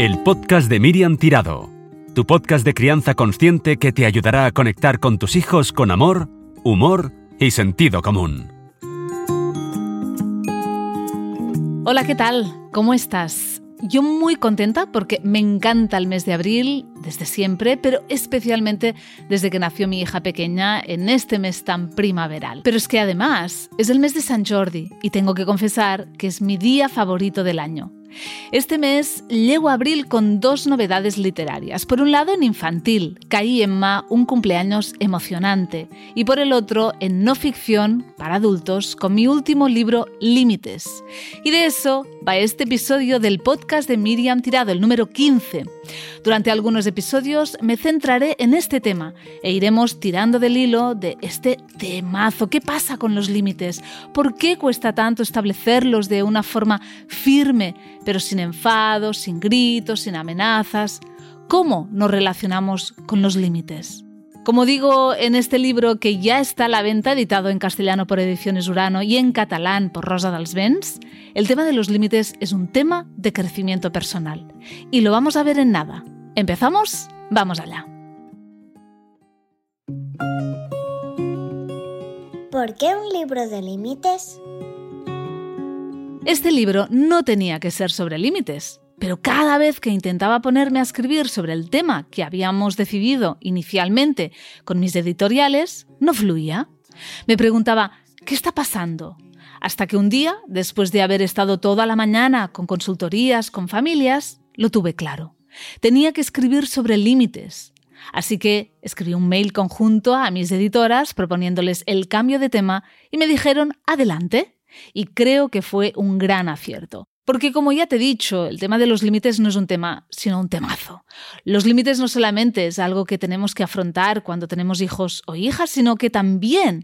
El podcast de Miriam Tirado, tu podcast de crianza consciente que te ayudará a conectar con tus hijos con amor, humor y sentido común. Hola, ¿qué tal? ¿Cómo estás? Yo muy contenta porque me encanta el mes de abril desde siempre, pero especialmente desde que nació mi hija pequeña en este mes tan primaveral. Pero es que además es el mes de San Jordi y tengo que confesar que es mi día favorito del año. Este mes llego a abril con dos novedades literarias. Por un lado, en infantil, Caí en Ma, un cumpleaños emocionante. Y por el otro, en no ficción, para adultos, con mi último libro, Límites. Y de eso va este episodio del podcast de Miriam Tirado, el número 15. Durante algunos episodios me centraré en este tema e iremos tirando del hilo de este temazo. ¿Qué pasa con los límites? ¿Por qué cuesta tanto establecerlos de una forma firme, pero sin enfados, sin gritos, sin amenazas? ¿Cómo nos relacionamos con los límites? Como digo en este libro que ya está a la venta, editado en castellano por Ediciones Urano y en catalán por Rosa dels Vents, el tema de los límites es un tema de crecimiento personal. Y lo vamos a ver en nada. ¿Empezamos? Vamos allá. ¿Por qué un libro de límites? Este libro no tenía que ser sobre límites, pero cada vez que intentaba ponerme a escribir sobre el tema que habíamos decidido inicialmente con mis editoriales, no fluía. Me preguntaba, ¿qué está pasando? Hasta que un día, después de haber estado toda la mañana con consultorías, con familias, lo tuve claro. Tenía que escribir sobre límites. Así que escribí un mail conjunto a mis editoras proponiéndoles el cambio de tema y me dijeron, adelante. Y creo que fue un gran acierto. Porque como ya te he dicho, el tema de los límites no es un tema, sino un temazo. Los límites no solamente es algo que tenemos que afrontar cuando tenemos hijos o hijas, sino que también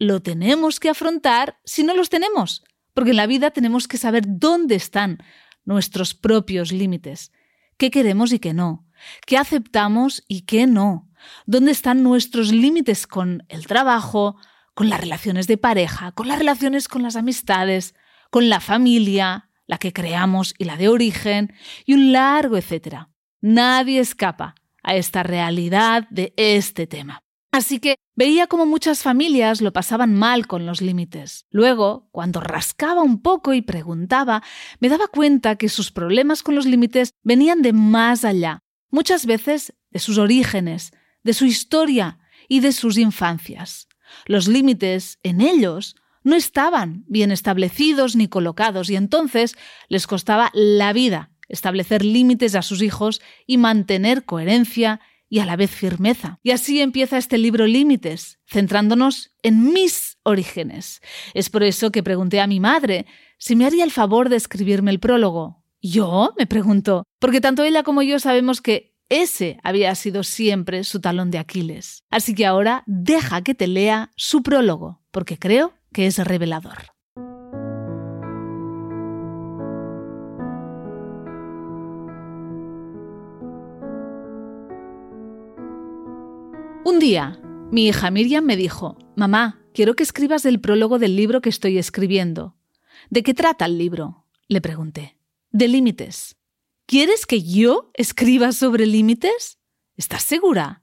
lo tenemos que afrontar si no los tenemos. Porque en la vida tenemos que saber dónde están nuestros propios límites, qué queremos y qué no, qué aceptamos y qué no, dónde están nuestros límites con el trabajo, con las relaciones de pareja, con las relaciones con las amistades, con la familia, la que creamos y la de origen, y un largo etcétera. Nadie escapa a esta realidad de este tema. Así que veía como muchas familias lo pasaban mal con los límites. Luego, cuando rascaba un poco y preguntaba, me daba cuenta que sus problemas con los límites venían de más allá, muchas veces de sus orígenes, de su historia y de sus infancias. Los límites en ellos no estaban bien establecidos ni colocados y entonces les costaba la vida establecer límites a sus hijos y mantener coherencia y a la vez firmeza. Y así empieza este libro Límites, centrándonos en mis orígenes. Es por eso que pregunté a mi madre si me haría el favor de escribirme el prólogo. ¿Yo? me preguntó, porque tanto ella como yo sabemos que ese había sido siempre su talón de Aquiles. Así que ahora deja que te lea su prólogo, porque creo que es revelador. Un día, mi hija Miriam me dijo, Mamá, quiero que escribas el prólogo del libro que estoy escribiendo. ¿De qué trata el libro? Le pregunté. De límites. ¿Quieres que yo escriba sobre límites? ¿Estás segura?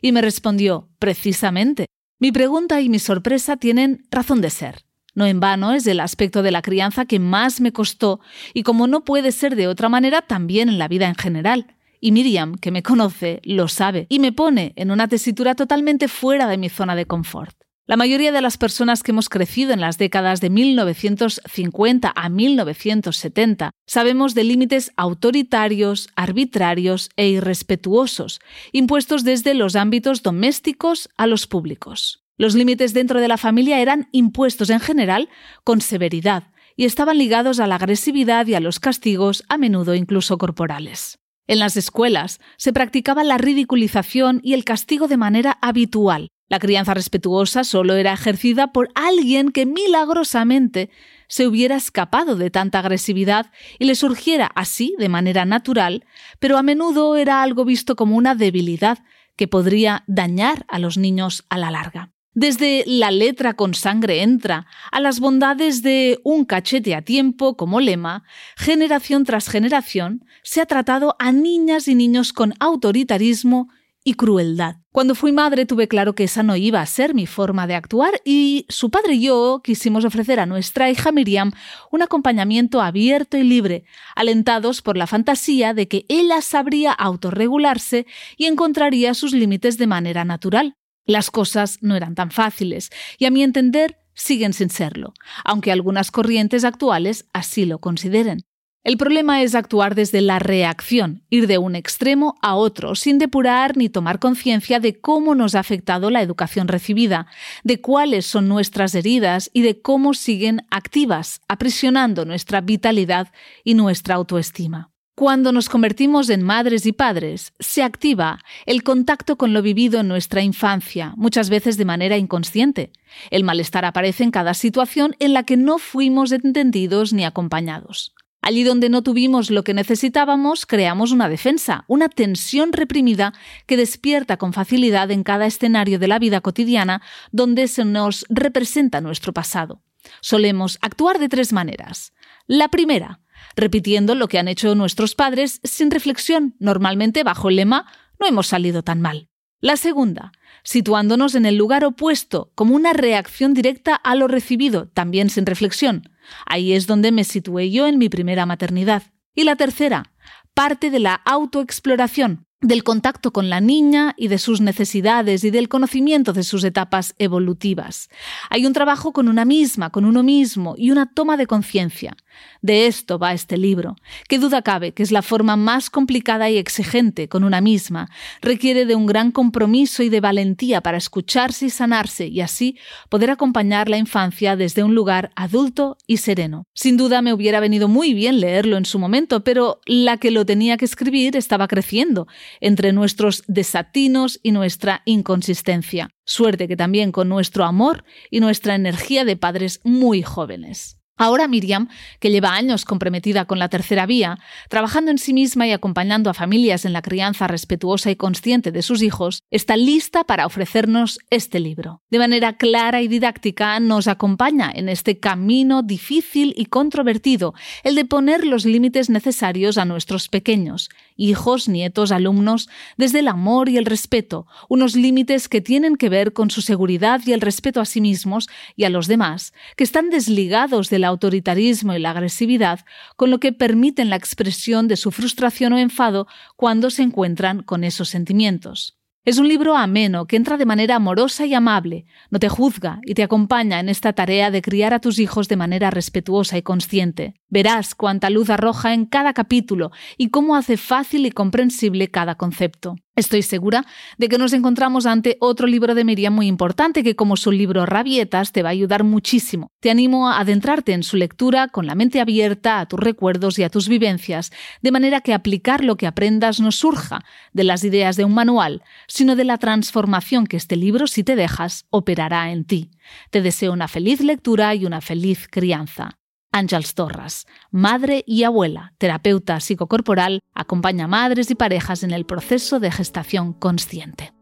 Y me respondió, precisamente. Mi pregunta y mi sorpresa tienen razón de ser. No en vano es el aspecto de la crianza que más me costó y como no puede ser de otra manera también en la vida en general. Y Miriam, que me conoce, lo sabe y me pone en una tesitura totalmente fuera de mi zona de confort. La mayoría de las personas que hemos crecido en las décadas de 1950 a 1970 sabemos de límites autoritarios, arbitrarios e irrespetuosos, impuestos desde los ámbitos domésticos a los públicos. Los límites dentro de la familia eran impuestos en general con severidad y estaban ligados a la agresividad y a los castigos, a menudo incluso corporales. En las escuelas se practicaba la ridiculización y el castigo de manera habitual, la crianza respetuosa solo era ejercida por alguien que milagrosamente se hubiera escapado de tanta agresividad y le surgiera así de manera natural, pero a menudo era algo visto como una debilidad que podría dañar a los niños a la larga. desde la letra con sangre entra a las bondades de un cachete a tiempo como lema, generación tras generación se ha tratado a niñas y niños con autoritarismo y crueldad. Cuando fui madre tuve claro que esa no iba a ser mi forma de actuar y su padre y yo quisimos ofrecer a nuestra hija Miriam un acompañamiento abierto y libre, alentados por la fantasía de que ella sabría autorregularse y encontraría sus límites de manera natural. Las cosas no eran tan fáciles y a mi entender siguen sin serlo, aunque algunas corrientes actuales así lo consideren. El problema es actuar desde la reacción, ir de un extremo a otro, sin depurar ni tomar conciencia de cómo nos ha afectado la educación recibida, de cuáles son nuestras heridas y de cómo siguen activas, aprisionando nuestra vitalidad y nuestra autoestima. Cuando nos convertimos en madres y padres, se activa el contacto con lo vivido en nuestra infancia, muchas veces de manera inconsciente. El malestar aparece en cada situación en la que no fuimos entendidos ni acompañados. Allí donde no tuvimos lo que necesitábamos, creamos una defensa, una tensión reprimida que despierta con facilidad en cada escenario de la vida cotidiana donde se nos representa nuestro pasado. Solemos actuar de tres maneras. La primera, repitiendo lo que han hecho nuestros padres sin reflexión, normalmente bajo el lema no hemos salido tan mal. La segunda, situándonos en el lugar opuesto, como una reacción directa a lo recibido, también sin reflexión. Ahí es donde me situé yo en mi primera maternidad. Y la tercera, parte de la autoexploración, del contacto con la niña y de sus necesidades y del conocimiento de sus etapas evolutivas. Hay un trabajo con una misma, con uno mismo y una toma de conciencia. De esto va este libro. Qué duda cabe que es la forma más complicada y exigente con una misma. Requiere de un gran compromiso y de valentía para escucharse y sanarse y así poder acompañar la infancia desde un lugar adulto y sereno. Sin duda me hubiera venido muy bien leerlo en su momento, pero la que lo tenía que escribir estaba creciendo entre nuestros desatinos y nuestra inconsistencia. Suerte que también con nuestro amor y nuestra energía de padres muy jóvenes. Ahora Miriam, que lleva años comprometida con la tercera vía, trabajando en sí misma y acompañando a familias en la crianza respetuosa y consciente de sus hijos, está lista para ofrecernos este libro. De manera clara y didáctica nos acompaña en este camino difícil y controvertido, el de poner los límites necesarios a nuestros pequeños, hijos, nietos, alumnos, desde el amor y el respeto, unos límites que tienen que ver con su seguridad y el respeto a sí mismos y a los demás, que están desligados de la autoritarismo y la agresividad, con lo que permiten la expresión de su frustración o enfado cuando se encuentran con esos sentimientos. Es un libro ameno que entra de manera amorosa y amable, no te juzga y te acompaña en esta tarea de criar a tus hijos de manera respetuosa y consciente. Verás cuánta luz arroja en cada capítulo y cómo hace fácil y comprensible cada concepto. Estoy segura de que nos encontramos ante otro libro de Miriam muy importante que como su libro Rabietas te va a ayudar muchísimo. Te animo a adentrarte en su lectura con la mente abierta a tus recuerdos y a tus vivencias, de manera que aplicar lo que aprendas no surja de las ideas de un manual, sino de la transformación que este libro, si te dejas, operará en ti. Te deseo una feliz lectura y una feliz crianza. Ángels Torras, madre y abuela, terapeuta psicocorporal, acompaña a madres y parejas en el proceso de gestación consciente.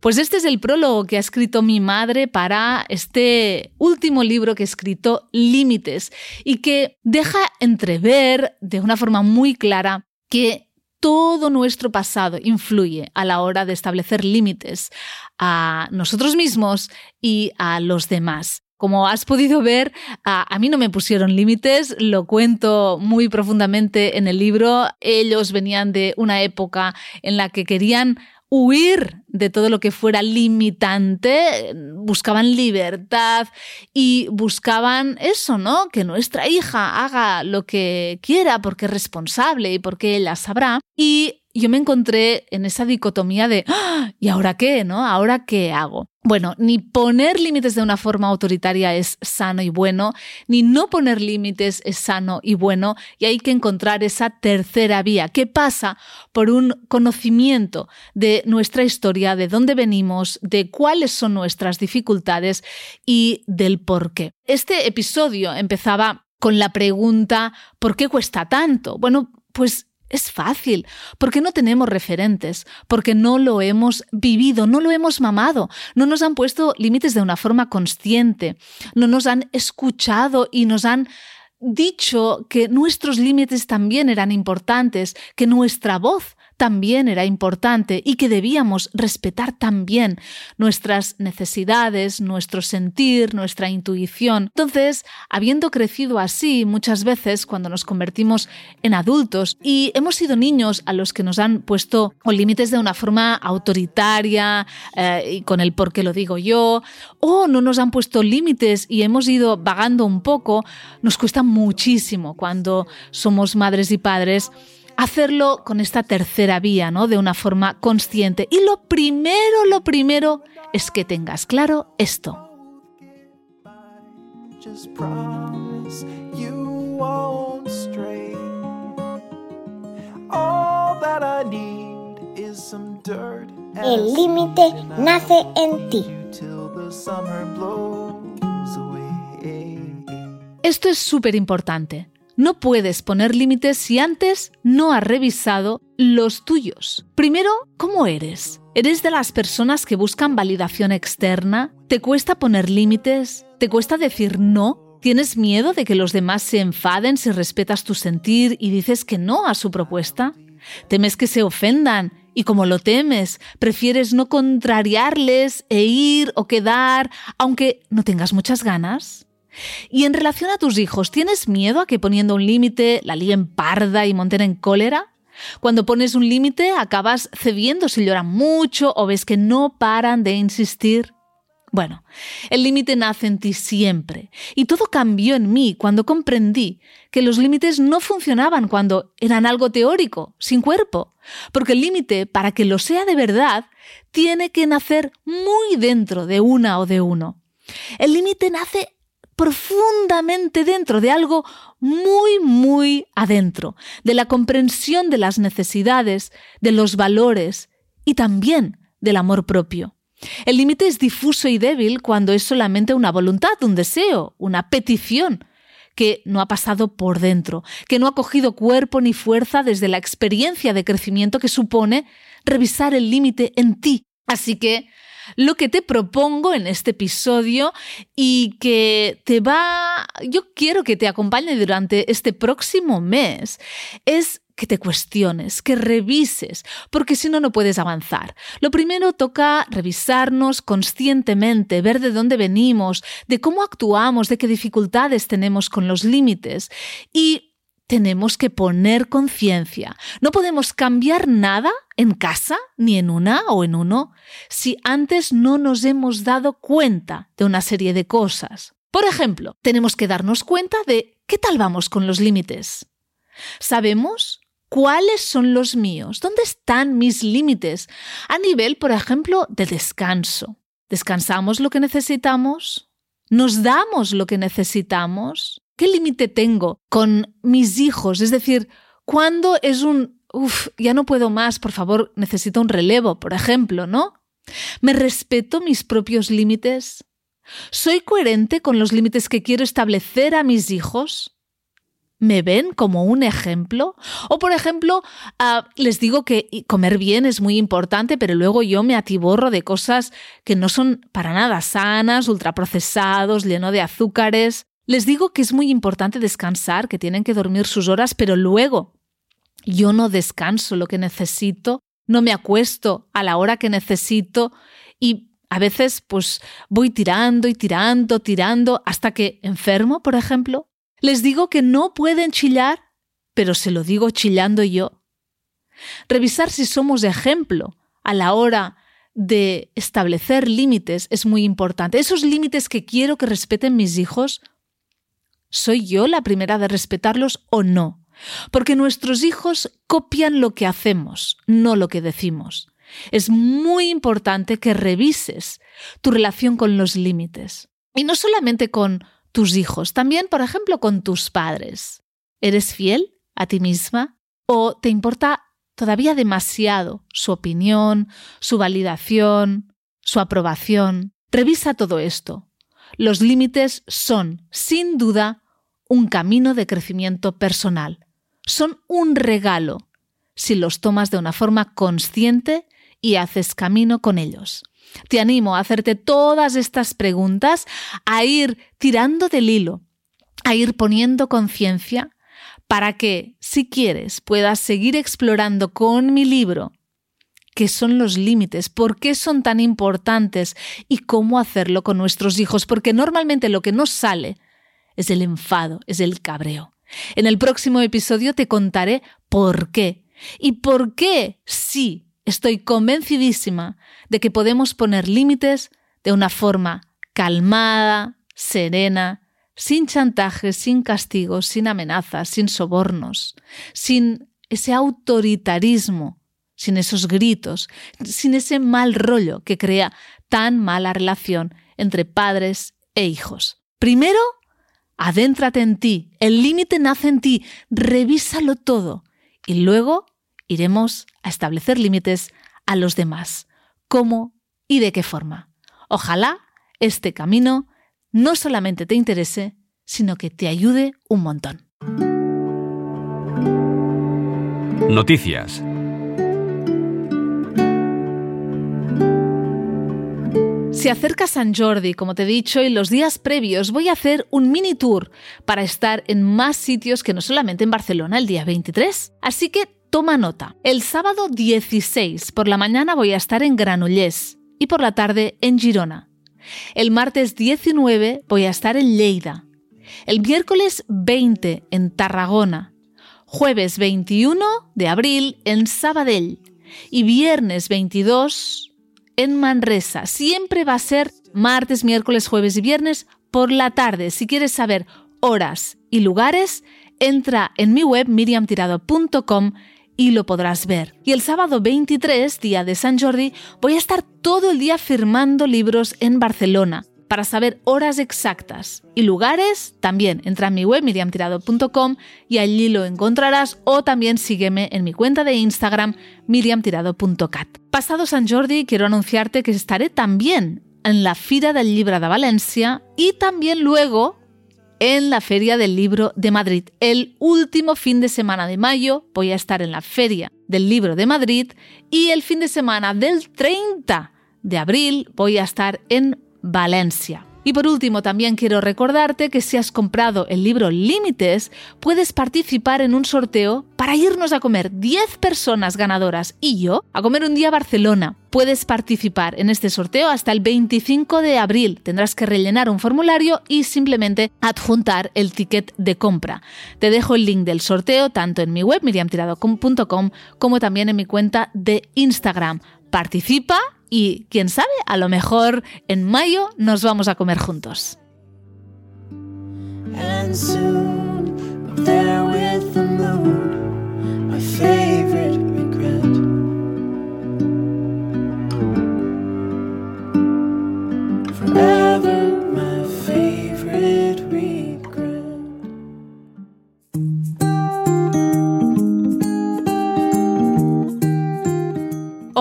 Pues este es el prólogo que ha escrito mi madre para este último libro que he escrito, Límites, y que deja entrever de una forma muy clara que todo nuestro pasado influye a la hora de establecer límites a nosotros mismos y a los demás. Como has podido ver, a, mí no me pusieron límites, lo cuento muy profundamente en el libro. Ellos venían de una época en la que querían huir de todo lo que fuera limitante, buscaban libertad y buscaban eso, ¿no? Que nuestra hija haga lo que quiera porque es responsable y porque ella sabrá. Y yo me encontré en esa dicotomía de, ¡Ah! ¿y ahora qué? ¿No? ¿Ahora qué hago? Bueno, ni poner límites de una forma autoritaria es sano y bueno, ni no poner límites es sano y bueno, y hay que encontrar esa tercera vía que pasa por un conocimiento de nuestra historia, de dónde venimos, de cuáles son nuestras dificultades y del por qué. Este episodio empezaba con la pregunta ¿por qué cuesta tanto? Bueno, pues es fácil, porque no tenemos referentes, porque no lo hemos vivido, no lo hemos mamado, no nos han puesto límites de una forma consciente, no nos han escuchado y nos han dicho que nuestros límites también eran importantes, que nuestra voz también era importante y que debíamos respetar también nuestras necesidades, nuestro sentir, nuestra intuición. Entonces, habiendo crecido así, muchas veces cuando nos convertimos en adultos y hemos sido niños a los que nos han puesto límites de una forma autoritaria eh, y con el por qué lo digo yo, o no nos han puesto límites y hemos ido vagando un poco, nos cuesta muchísimo cuando somos madres y padres hacerlo con esta tercera vía, ¿no? De una forma consciente. Y lo primero, lo primero es que tengas claro esto. El límite nace en ti. Esto es súper importante. No puedes poner límites si antes no has revisado los tuyos. Primero, ¿cómo eres? ¿Eres de las personas que buscan validación externa? ¿Te cuesta poner límites? ¿Te cuesta decir no? ¿Tienes miedo de que los demás se enfaden si respetas tu sentir y dices que no a su propuesta? ¿Temes que se ofendan? Y como lo temes, prefieres no contrariarles e ir o quedar, aunque no tengas muchas ganas. Y en relación a tus hijos, ¿tienes miedo a que poniendo un límite la líen parda y monten en cólera? Cuando pones un límite, acabas cediendo si lloran mucho o ves que no paran de insistir. Bueno, el límite nace en ti siempre. Y todo cambió en mí cuando comprendí que los límites no funcionaban cuando eran algo teórico, sin cuerpo. Porque el límite, para que lo sea de verdad, tiene que nacer muy dentro de una o de uno. El límite nace profundamente dentro de algo muy, muy adentro, de la comprensión de las necesidades, de los valores y también del amor propio. El límite es difuso y débil cuando es solamente una voluntad, un deseo, una petición que no ha pasado por dentro, que no ha cogido cuerpo ni fuerza desde la experiencia de crecimiento que supone revisar el límite en ti. Así que lo que te propongo en este episodio y que te va, yo quiero que te acompañe durante este próximo mes, es que te cuestiones, que revises, porque si no, no puedes avanzar. Lo primero toca revisarnos conscientemente, ver de dónde venimos, de cómo actuamos, de qué dificultades tenemos con los límites y tenemos que poner conciencia. No podemos cambiar nada en casa, ni en una o en uno, si antes no nos hemos dado cuenta de una serie de cosas. Por ejemplo, tenemos que darnos cuenta de qué tal vamos con los límites. ¿Sabemos cuáles son los míos? ¿Dónde están mis límites? A nivel, por ejemplo, de descanso. ¿Descansamos lo que necesitamos? ¿Nos damos lo que necesitamos? ¿Qué límite tengo con mis hijos? Es decir, ¿cuándo es un, uff, ya no puedo más, por favor, necesito un relevo, por ejemplo, ¿no? ¿Me respeto mis propios límites? ¿Soy coherente con los límites que quiero establecer a mis hijos? ¿Me ven como un ejemplo? O, por ejemplo, ah, les digo que comer bien es muy importante, pero luego yo me atiborro de cosas que no son para nada sanas, ultraprocesados, lleno de azúcares. Les digo que es muy importante descansar, que tienen que dormir sus horas, pero luego yo no descanso lo que necesito, no me acuesto a la hora que necesito y a veces pues voy tirando y tirando, tirando hasta que enfermo, por ejemplo. Les digo que no pueden chillar, pero se lo digo chillando yo. Revisar si somos ejemplo a la hora de establecer límites es muy importante. Esos límites que quiero que respeten mis hijos ¿Soy yo la primera de respetarlos o no? Porque nuestros hijos copian lo que hacemos, no lo que decimos. Es muy importante que revises tu relación con los límites. Y no solamente con tus hijos, también, por ejemplo, con tus padres. ¿Eres fiel a ti misma? ¿O te importa todavía demasiado su opinión, su validación, su aprobación? Revisa todo esto. Los límites son, sin duda, un camino de crecimiento personal. Son un regalo si los tomas de una forma consciente y haces camino con ellos. Te animo a hacerte todas estas preguntas, a ir tirando del hilo, a ir poniendo conciencia para que, si quieres, puedas seguir explorando con mi libro qué son los límites, por qué son tan importantes y cómo hacerlo con nuestros hijos, porque normalmente lo que nos sale es el enfado, es el cabreo. En el próximo episodio te contaré por qué y por qué sí estoy convencidísima de que podemos poner límites de una forma calmada, serena, sin chantajes, sin castigos, sin amenazas, sin sobornos, sin ese autoritarismo sin esos gritos, sin ese mal rollo que crea tan mala relación entre padres e hijos. Primero, adéntrate en ti, el límite nace en ti, revísalo todo y luego iremos a establecer límites a los demás. ¿Cómo y de qué forma? Ojalá este camino no solamente te interese, sino que te ayude un montón. Noticias. Se acerca San Jordi, como te he dicho, y los días previos voy a hacer un mini tour para estar en más sitios que no solamente en Barcelona el día 23. Así que toma nota. El sábado 16 por la mañana voy a estar en Granollers y por la tarde en Girona. El martes 19 voy a estar en Lleida. El miércoles 20 en Tarragona. Jueves 21 de abril en Sabadell. Y viernes 22 en Manresa. Siempre va a ser martes, miércoles, jueves y viernes por la tarde. Si quieres saber horas y lugares, entra en mi web miriamtirado.com y lo podrás ver. Y el sábado 23, día de San Jordi, voy a estar todo el día firmando libros en Barcelona. Para saber horas exactas y lugares, también entra en mi web miriamtirado.com y allí lo encontrarás o también sígueme en mi cuenta de Instagram miriamtirado.cat. Pasado San Jordi quiero anunciarte que estaré también en la Fira del Libro de Valencia y también luego en la Feria del Libro de Madrid. El último fin de semana de mayo voy a estar en la Feria del Libro de Madrid y el fin de semana del 30 de abril voy a estar en Valencia. Y por último, también quiero recordarte que si has comprado el libro Límites, puedes participar en un sorteo para irnos a comer 10 personas ganadoras y yo a comer un día Barcelona. Puedes participar en este sorteo hasta el 25 de abril. Tendrás que rellenar un formulario y simplemente adjuntar el ticket de compra. Te dejo el link del sorteo tanto en mi web miriamtirado.com como también en mi cuenta de Instagram. Participa y quién sabe, a lo mejor en mayo nos vamos a comer juntos.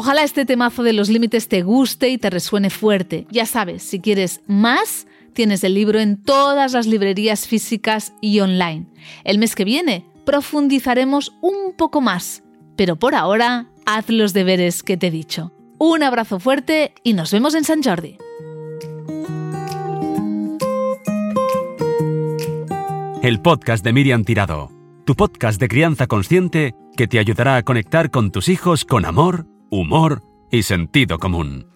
Ojalá este temazo de los límites te guste y te resuene fuerte. Ya sabes, si quieres más, tienes el libro en todas las librerías físicas y online. El mes que viene profundizaremos un poco más, pero por ahora haz los deberes que te he dicho. Un abrazo fuerte y nos vemos en San Jordi. El podcast de Miriam Tirado, tu podcast de crianza consciente que te ayudará a conectar con tus hijos con amor humor y sentido común.